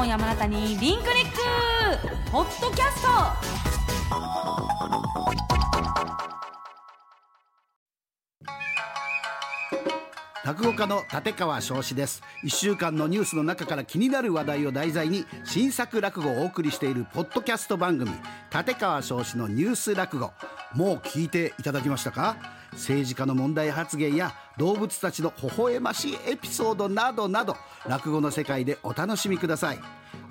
今夜もあなたにリンクリックポッドキャスト落語家の立川翔志です。1週間のニュースの中から気になる話題を題材に新作落語をお送りしているポッドキャスト番組立川翔志のニュース落語。もう聞いていただきましたか？政治家の問題発言や動物たちの微笑ましいエピソードなどなど落語の世界でお楽しみください。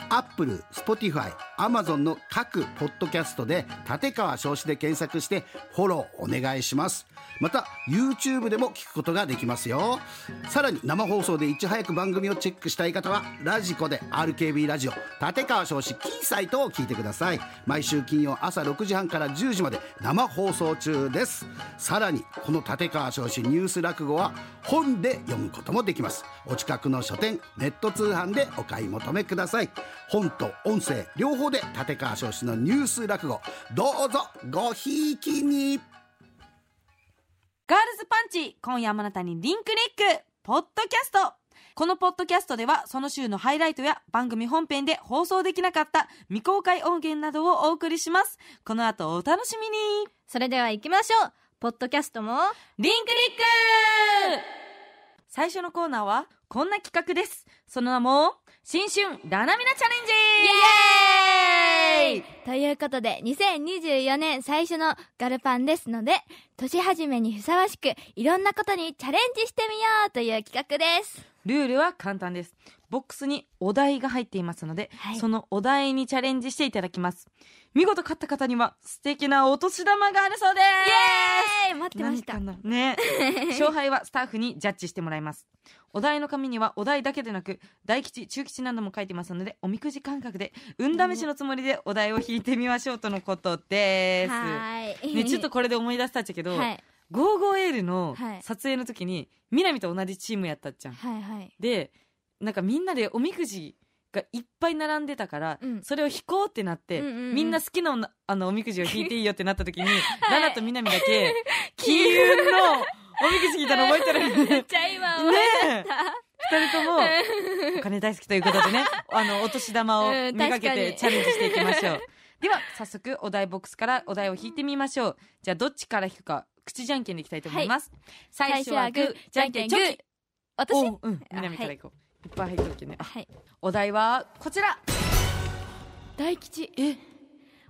Apple、Spotify、Amazon の各ポッドキャストで立川生志で検索してフォローお願いします。また YouTube でも聞くことができますよ。さらに生放送でいち早く番組をチェックしたい方はラジコで RKB ラジオ立川生志金サイトを聞いてください。毎週金曜朝6時半から10時まで生放送中です。さらにこの立川生志ニュース落語は本で読むこともできます。お近くの書店ネット通販でお買い求めください。本と音声両方で立川少子のニュース落語。どうぞごひいきに。ガールズパンチ今夜もあなたにリンクリック。ポッドキャスト。このポッドキャストではその週のハイライトや番組本編で放送できなかった未公開音源などをお送りします。この後お楽しみに。それでは行きましょう。ポッドキャストも。リンクリック。最初のコーナーはこんな企画です。その名も新春ラナミナチャレンジ！イエーイ！ということで2024年最初のガルパンですので年始めにふさわしくいろんなことにチャレンジしてみようという企画です。ルールは簡単ですボックスにお題が入っていますので、はい。そのお題にチャレンジしていただきます。見事勝った方には素敵なお年玉があるそうです。イエーイ！待ってました。ね 勝敗はスタッフにジャッジしてもらいます。お題の紙にはお題だけでなく大吉中吉なども書いてますのでおみくじ感覚で運試しのつもりでお題を引いてみましょうとのことです。はーい。ね、ちょっとこれで思い出したっちゃけど、はい。ゴーゴーエールのはい。撮影の時に南と同じチームやったっちゃん、はいはい。でなんかみんなでおみくじがいっぱい並んでたから、うん。それを引こうってなって、うんうんうん。みんな好きなあのおみくじを引いていいよってなった時に、ラナと南だけ 金運のおみくじ引いたの覚えてるめっちゃ今思いね出えした。二人ともお金大好きということでね あのお年玉をうんめがけ確かにてチャレンジしていきましょう。では早速お題ボックスからお題を引いてみましょう。じゃあどっちから引くか口じゃんけんでいきたいと思います、最初はグーじゃんけんチョキ。私おううん。南からいこう、い、っぱい入ってるけどね。あはい。お題はこちら。大吉。え？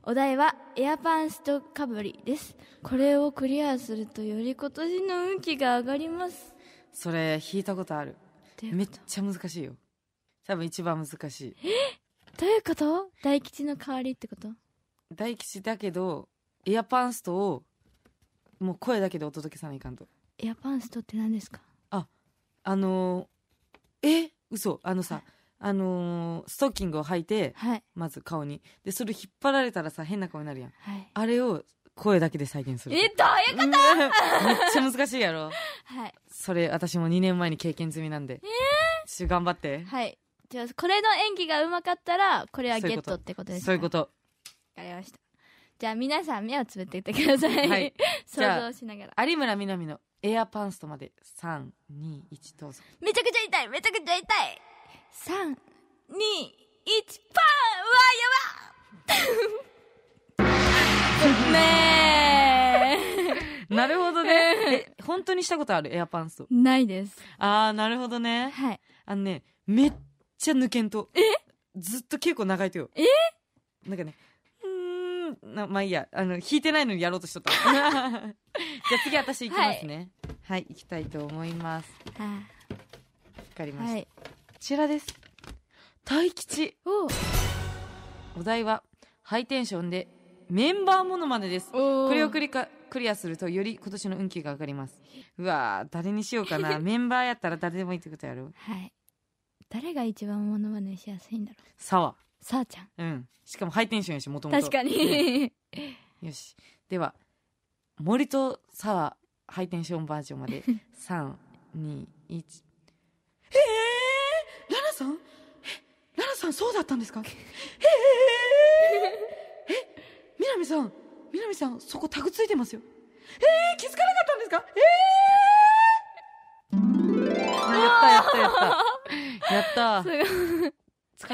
お題はエアパンストかぶりです。これをクリアするとより今年の運気が上がります。それ引いたことある。めっちゃ難しいよ。多分一番難しい。どういうこと？大吉の代わりってこと？大吉だけどエアパンストをもう声だけでお届けさないかんと。エアパンストって何ですか？あのー、え？嘘あのさあのーストッキングを履いてはい。まず顔に。でそれ引っ張られたらさ変な顔になるやん。はい。あれを声だけで再現する。えどういうこと？めっちゃ難しいやろ。はい。それ私も2年前に経験済みなんで。ちょっと頑張って。はい。じゃあこれの演技がうまかったらこれはゲットってことですか？そういうこと。わかりました。じゃあ皆さん目をつぶっていてください、はい。想像しながら。有村みなみのエアパンストまで。321どうぞ。めちゃくちゃ痛いめちゃくちゃ痛い。321パンうわやば ね なるほどね。え本当にしたことある？エアパンスト。えないです。ああなるほどね。はい。あのねめっちゃ抜けんと。え？ずっと結構長いとよ。え？なんかねんなまあいいや。あの弾いてないのにやろうとしとった。じゃあ次私行きますね。はい、行きたいと思います。はわかりました、はいこちらです。大吉。おお題はハイテンションでメンバーものまねです。おこれをクリカクリアするとより今年の運気が上がります。うわー誰にしようかな。メンバーやったら誰でもいいってことやろ。はい。誰が一番モノマネしやすいんだろう。さわさあちゃん。うん。しかもハイテンションやしもともと。確かに。よし。では森と沢ハイテンションバージョンまで。321えー、ラナさん？えラナさんそうだったんですか？えー、え？南さん？南さんそこタグついてますよ。えー、気づかなかったんですか？えー、やったやったやった。やった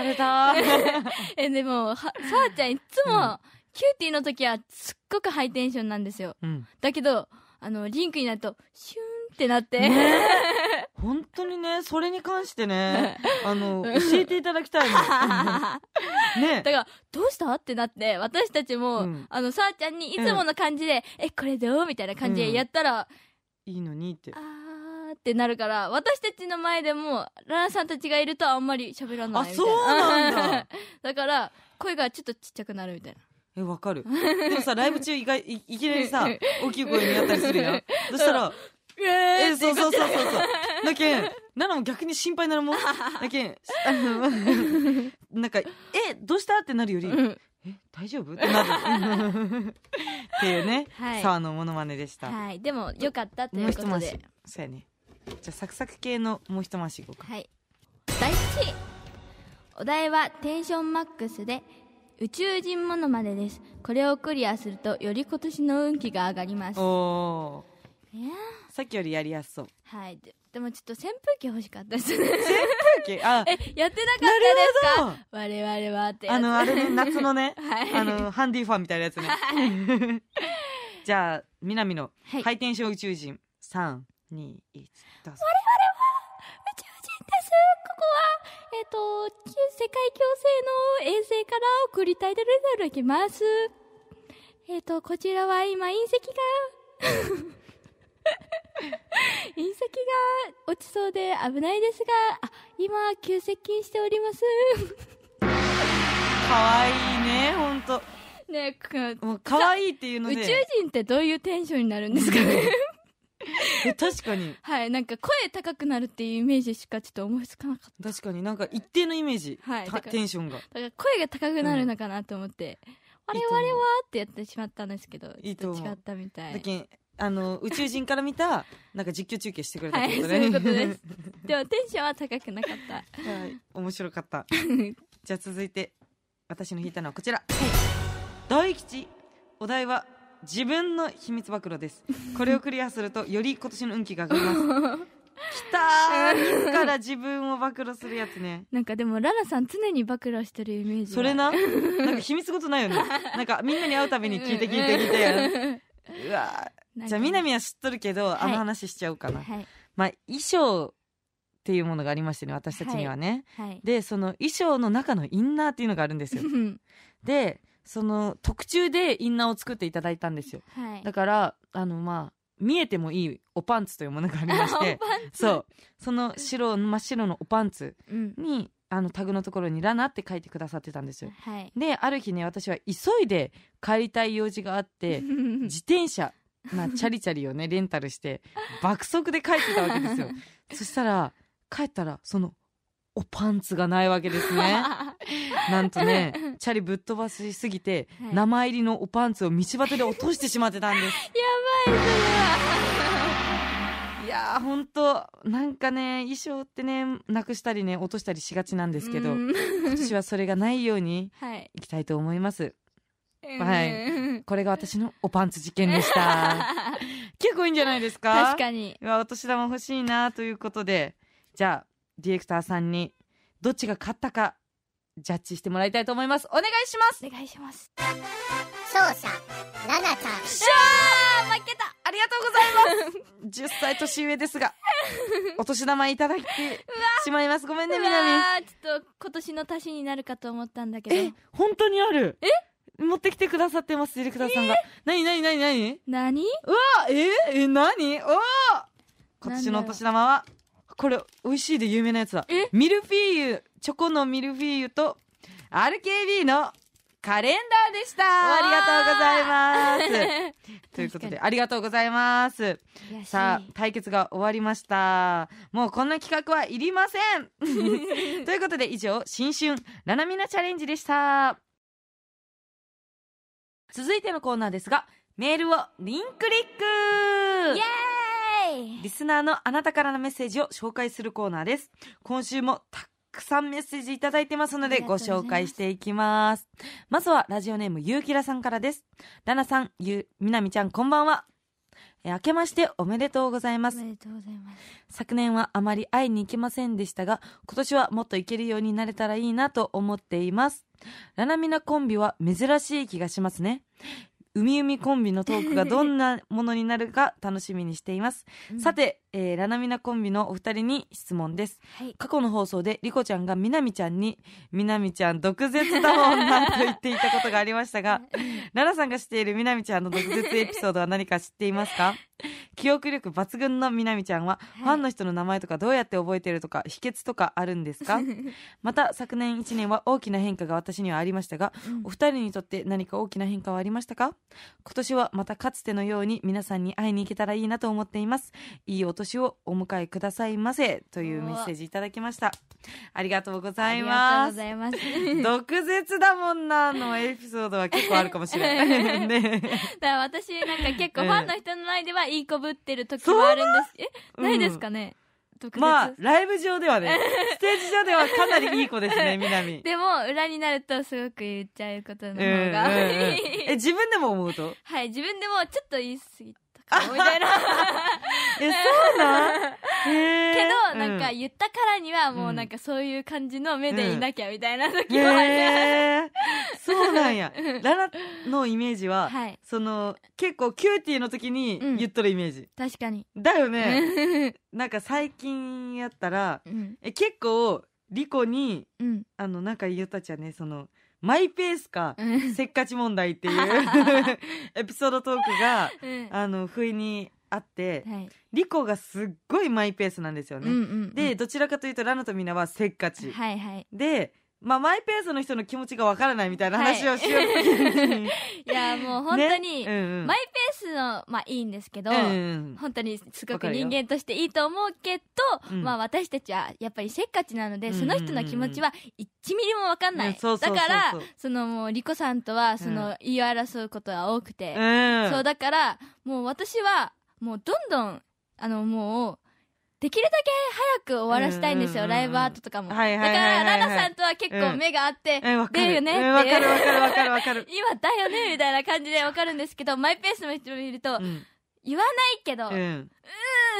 れた。え、でも、は、さあちゃんいつも、うん。 Qty の時はすっごくハイテンションなんですよ。うん。だけど、あの、 LinQ になると、シューンってなって、ね。本当にねそれに関してね あの教えていただきたいの。ね。だから、どうした？ってなって、私たちも、うん。あの、さあちゃんにいつもの感じで、え、これどう？みたいな感じでやったら、いいのにって。あーってなるから、私たちの前でも、ラナさんたちがいるとあんまり喋らないみたいな。あそうなんだ。だから、声がちょっとちっちゃくなるみたいな。えわかる。でもさライブ中意外いいきなりさ 大きい声にやったりするやん。そしたらええそうそうそうそうそう。だけんなのも逆に心配になるもん。だけんあの なんかえどうした？ってなるよりうん。え大丈夫？ってなる。っていうね。はい。沢のモノマネでした。はい。でも、よかったということで。そうやねじゃあサクサク系のもう一回しいこうかはい。第1位。お題はテンションマックスで宇宙人モノマネです。これをクリアするとより今年の運気が上がります。おえーーさっきよりやりやすそうはい。ででもちょっと扇風機欲しかったですね。あ え、やってなかったですか？我々はって。あのあれね夏のね はい。あのハンディファンみたいなやつね じゃあ南のはいハイテンション宇宙人321どうぞ宇宙人です。ここは、えっ、と、世界共生の衛星から送りたいいただきます。えっ、と、こちらは今隕石が、隕石が落ちそうで危ないですが、あ、今急接近しております。かわいいね本当ねくもうかわいいっていうので宇宙人ってどういうテンションになるんですかねえ確かに。はい、なんか声高くなるっていうイメージしかちょっと思いつかなかった。確かになんか一定のイメージ、たはいテンションが。だから声が高くなるのかなと思って、我いいと思う々はってやってしまったんですけど、いいと思う。ちょっと違ったみたい。だけんあの宇宙人から見た なんか実況中継してくれたはい、そうってことね、いうことです。でもテンションは高くなかった。はい面白かった。じゃあ続いて私の引いたのはこちら、大吉。お題は自分の秘密暴露です。これをクリアするとより今年の運気が上がります。きたー。自ら自分を暴露するやつね。なんかでも、ラナさん常に暴露してるイメージはそれな？なんか秘密事ないよね。なんかみんなに会うたびに聞いて聞いて聞いて。うわじゃあ南は知っとるけど、はい。あの話しちゃおうかな、はい。まあ衣装っていうものがありましてね私たちにはね、はい。でその衣装の中のインナーっていうのがあるんですよ。でその特注でインナーを作っていただいたんですよはい。だからあのまあ見えてもいいおパンツというものがありましてそうその白真っ白のおパンツうん。にあのタグのところに「ラナ」って書いてくださってたんですよはい。である日ね私は急いで帰りたい用事があって 自転車、まあ、チャリチャリをねレンタルして爆速で帰ってたわけですよ そしたら帰ったらそのおパンツがないわけですね なんとねチャリぶっ飛ばしすぎて、はい。名前入りのおパンツを道端で落としてしまってたんです。やばい、それは。いやーほんとなんかね衣装ってねなくしたりね落としたりしがちなんですけどうん。今年はそれがないように はい。いきたいと思います。はい。うんこれが私のおパンツ事件でした。結構いいんじゃないですか？確かに。お年玉欲しいなということでじゃあディレクターさんにどっちが勝ったかジャッジしてもらいたいと思います。お願いします。お願いします。勝者ラナちゃんあー、負けた。ありがとうございます。10歳年上ですがお年玉いただいてしまいます。ごめんね うみなみちょっと今年の足しになるかと思ったんだけえど。本当にある？え？持ってきてくださってますディレクターさんが、なになになになに何？うわええ何？おー！今年のお年玉はこれ美味しいで有名なやつだ。え？ミルフィーユチョコのミルフィーユと RKB のカレンダーでした。ありがとうございます。ということでありがとうございます。さあ対決が終わりました。もうこんな企画はいりません。ということで以上新春ラナミナチャレンジでした。続いてのコーナーですがメールをリンクリック。イエーイ。リスナーのあなたからのメッセージを紹介するコーナーです。今週もたくさんメッセージいただいてますのでご紹介していきます。まずはラジオネームゆうきらさんからです。ラナさんゆうみなみちゃんこんばんは。えー明けましておめでとうございます。おめでとうございます。昨年はあまり会いに行けませんでしたが今年はもっと行けるようになれたらいいなと思っています。ラナミナコンビは珍しい気がしますね海海コンビのトークがどんなものになるか楽しみにしています、さて、えーラナミナコンビのお二人に質問です。はい。過去の放送でリコちゃんがみなみちゃんにみなみちゃん毒舌だもんなと言っていたことがありましたが ラナさんが知っているみなみちゃんの毒舌エピソードは何か知っていますか？記憶力抜群のみなみちゃんは、い。ファンの人の名前とかどうやって覚えているとか秘訣とかあるんですか？また昨年1年は大きな変化が私にはありましたが、お二人にとって何か大きな変化はありましたか？今年はまたかつてのように皆さんに会いに行けたらいいなと思っています。いいお年をお迎えくださいませ。というメッセージいただきました。ありがとうございまあすりがとうございます。毒舌だもんなのエピソードは結構あるかもしれない。ね。だから私なんか結構ファンの人の前ではいい子ぶってる時もあるんです。えないですかね、毒舌まあライブ上ではね ステージ上ではかなりいい子ですねみなみでも裏になるとすごく言っちゃうことのうん方うんうん。が、え自分でも思うと？はい自分でもちょっと言い過ぎたかもみたいな。えそうなん？へけーどなんかうん。言ったからにはもうなんかそういう感じの目でいなきゃみたいな時もある、へー。そうなんや。ララのイメージは、はい。その結構 Qty の時にうん。言っとるイメージ、確かに、だよね。なんか最近やったらうん。え結構リコにうん。あのなんか言ったっちゃねそのマイペースかうん。せっかち問題っていう エピソードトークがうん。あの不意にあってはい。リコがすっごいマイペースなんですよね、うんうんうん。でどちらかというとラナとミナはせっかち、はいはい。で、まあ、マイペースの人の気持ちがわからないみたいな話はい。をしようときに、いやもう本当に、ね？うんうん。マイペースのまあいいんですけど、うんうん。本当にすごく人間としていいと思うけど、うん。まあ私たちはやっぱりせっかちなので、うんその人の気持ちは1ミリも分かんない、うんだからそのもうリコさんとはその言い争うことは多くて、うん。そうだからもう私はもうどんどんあのもうできるだけ早く終わらせたいんですよ、ライブアートとかも、だからラナさんとは結構目があって、出る。よねって。うんわかるわかるわかるわかる。今だよねみたいな感じで分かるんですけどマイペースの人を見ると、うん。言わないけど、ううん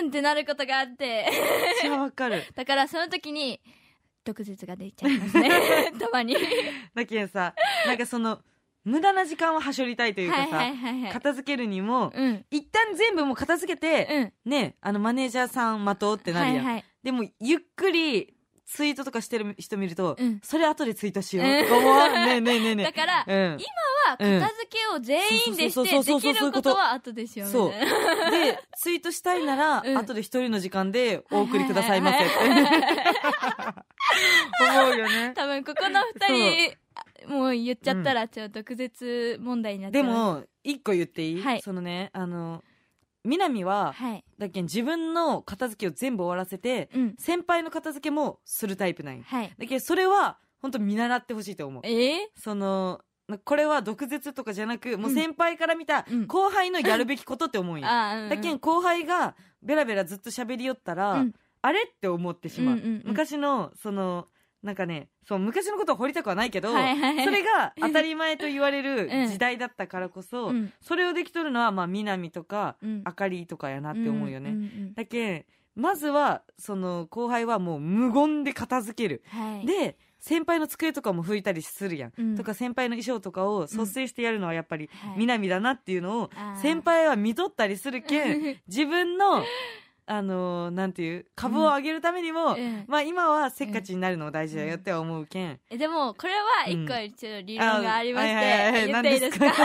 ーんってなることがあって。めっちゃわかる。だからその時に毒舌が出ちゃいますね。たまに。だけどさなんかその無駄な時間をはしょりたいというかさ、はいはいはいはい。片付けるにもうん。一旦全部もう片付けて、うん。ねあのマネージャーさん待とうってなるやん、はいはいでもゆっくりツイートとかしてる人見ると、うん。それ後でツイートしよううんとか思わんねえねえねえねえ。だからうん、は片付けを全員でしてそうそうそうできることは後でしようみそうでツイートしたいなら、うん。後で一人の時間でお送りくださいませって。思うよね。多分ここの二人もう言っちゃったらちょっと毒舌問題になっちゃうでも一個言っていい、はい。そのねあの南は、はい。だっけん自分の片付けを全部終わらせて、うん。先輩の片付けもするタイプなんよ。はい。だけどそれは本当見習ってほしいと思う。えー？そのこれは毒舌とかじゃなくもう先輩から見たうん。後輩のやるべきことって思うんよ、あーうんうん。だけん後輩がベラベラずっと喋りよったら、うん。あれ？って思ってしまう,、うんうんうん。昔のそのなんかねそう昔のことを掘りたくはないけど、はいはい。はいそれが当たり前と言われる うん。時代だったからこそ、うん。それをできとるのはまあ南とか、うん。あかりとかやなって思うよね、んんんだけんまずはその後輩はもう無言で片付ける、はい。で先輩の机とかも拭いたりするやん、うん。とか先輩の衣装とかを率先してやるのはやっぱりはい。南だなっていうのをあー。先輩は見とったりするけん 自分のあのーなんていう株を上げるためにも、うん。まあ今はせっかちになるのが大事だよって思うけん、えでもこれは一個ちょっと理論がありまして言っていいですか？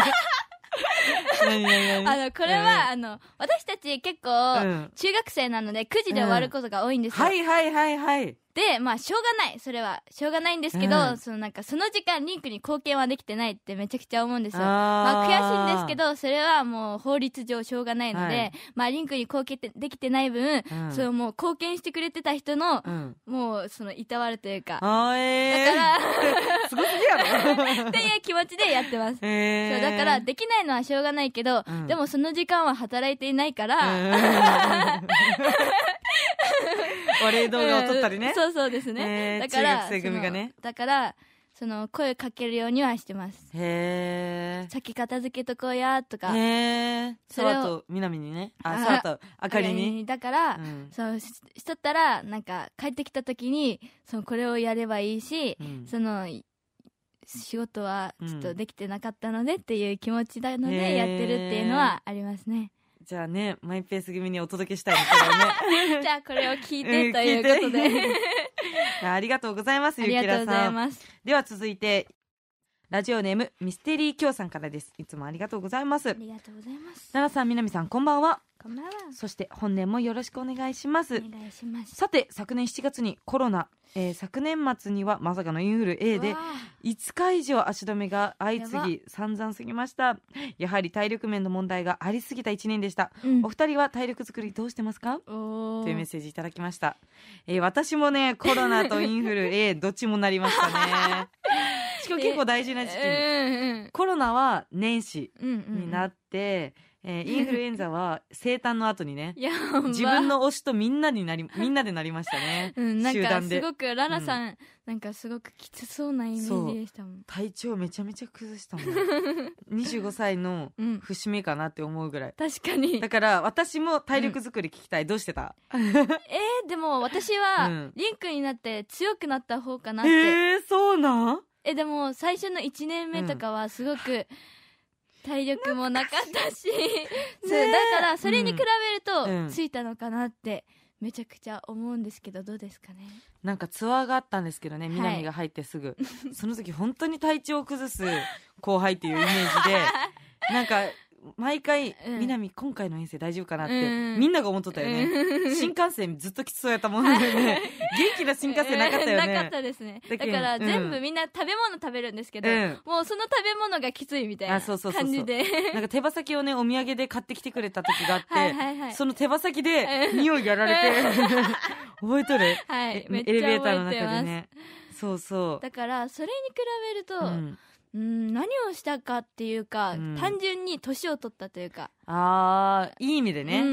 あのこれはあの私たち結構うん。中学生なので9時で終わることが多いんですよ。はいはいはいはい。でまあしょうがない。それはしょうがないんですけど、うん。そのなんかその時間リンクに貢献はできてないってめちゃくちゃ思うんですよ。まあ悔しいんですけどそれはもう法律上しょうがないので、はい。まあリンクに貢献できてない分、うん。そのもう貢献してくれてた人の、うん。もうそのいたわるというかあーえー、だから すごすぎやろ。っていう気持ちでやってます、えー、そうだからできないのはしょうがないけど、うん。でもその時間は働いていないから、うん。お礼動画を撮ったりね。うん、そうそうですね、えーだから中学生組がね。だからその声かけるようにはしてます。へ先片付けとこうやとえか。へえ。そ空と南にね。ああ空とあかりに。だから、うん。そうししとったらなんか帰ってきた時にそのこれをやればいいし、うん。そのい仕事はちょっうん。とできてなかったのでっていう気持ちなのでやってるっていうのはありますね。じゃあねマイペース組にお届けしたいねこれをね。じゃあこれを聞いうんてということで、ありがとうございますあゆきりがとうござらさんいます。では続いてラジオネームミステリー京さんからです。いつもありがとうございます。ありがとうございます。奈良さん南さんこんばんはこんばんは。そして本年もよろしくお願いします。お願いします。さて昨年7月にコロナ、えー昨年末にはまさかのインフル A でうわ5日以上足止めが相次やぎ散々すぎました。やはり体力面の問題がありすぎた1年でした、うん。お二人は体力作りどうしてますか？というメッセージいただきました、えー私もねコロナとインフル A どっちもなりましたね しかも結構大事な時期。に、うんコロナは年始うんうんうん。になって、えー インフルエンザは生誕の後にね自分の推しとみんなになり みんなでなりましたね。うん、集団で。すごくララさん、なんかすごくきつそうなイメージでしたもん。体調めちゃめちゃ崩したもん。25歳のうん。節目かなって思うぐらい。確かに。だから私も体力作り聞きたい、どうしてた？えー、でも私は、うん。リンクになって強くなった方かなって。えー、そうなん？えでも最初の1年目とかはすごく体力もなかったし、そうだからそれに比べるうん。とついたのかなってめちゃくちゃ思うんですけどどうですかね？なんかツアーがあったんですけどねい。南が入ってすぐ、その時本当に体調を崩す後輩っていうイメージで なんか毎回、うん。南今回の遠征大丈夫かなって、うん。みんなが思っとったよね、うん。新幹線ずっときつそうやったもんね。元気な新幹線なかったよね。なかったですね。だだから全うん。部みんな食べ物食べるんですけど、うん。もうその食べ物がきついみたいなあそうそうそうそう。感じで。なんか手羽先をねお土産で買ってきてくれた時があって はいはいはい。その手羽先でうん。匂いやられて 覚えとる、はいえめっちゃエレベーターの中でね。そうそう。だからそれに比べると、うん、うん、何をしたかっていうか、うん。単純に年を取ったというか、あーいい意味でね、う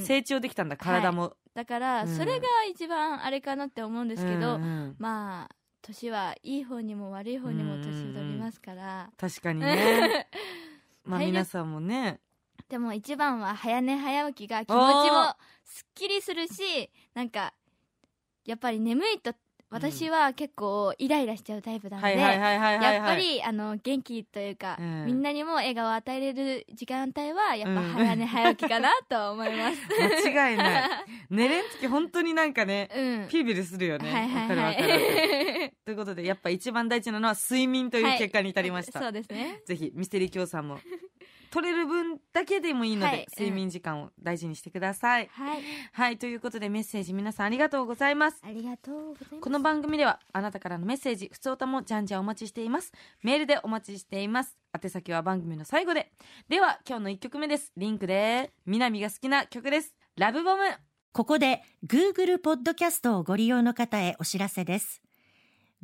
ん。成長できたんだ体も、だから、うん。それが一番あれかなって思うんですけど、うんうんまあ年はいい方にも悪い方にも年取りますから、確かにね。まあ皆さんもね。でも一番は早寝早起きが気持ちもすっきりするしなんかやっぱり眠いと私は結構イライラしちゃうタイプなので、はいはいはいはいはいはい。やっぱりあの元気というか、うん。みんなにも笑顔を与えれる時間帯はやっぱ早寝早起きかなと思います。間違いない。寝れん時本当になんかねうん。ピリピリするよね。はいはいはい。ということでやっぱ一番大事なのは睡眠という結果に至りました、そうですね。ぜひミステリー教さんも取れる分だけでもいいので、はい睡眠時間を大事にしてください、はい。はいということでメッセージ皆さんありがとうございますありがとうございます。この番組ではあなたからのメッセージ、ふつおたもじゃんじゃんお待ちしています。メールでお待ちしています。宛先は番組の最後で。では、今日の1曲目です。リンクで、南が好きな曲です。ラブボム。ここで Google ポッドキャストをご利用の方へお知らせです。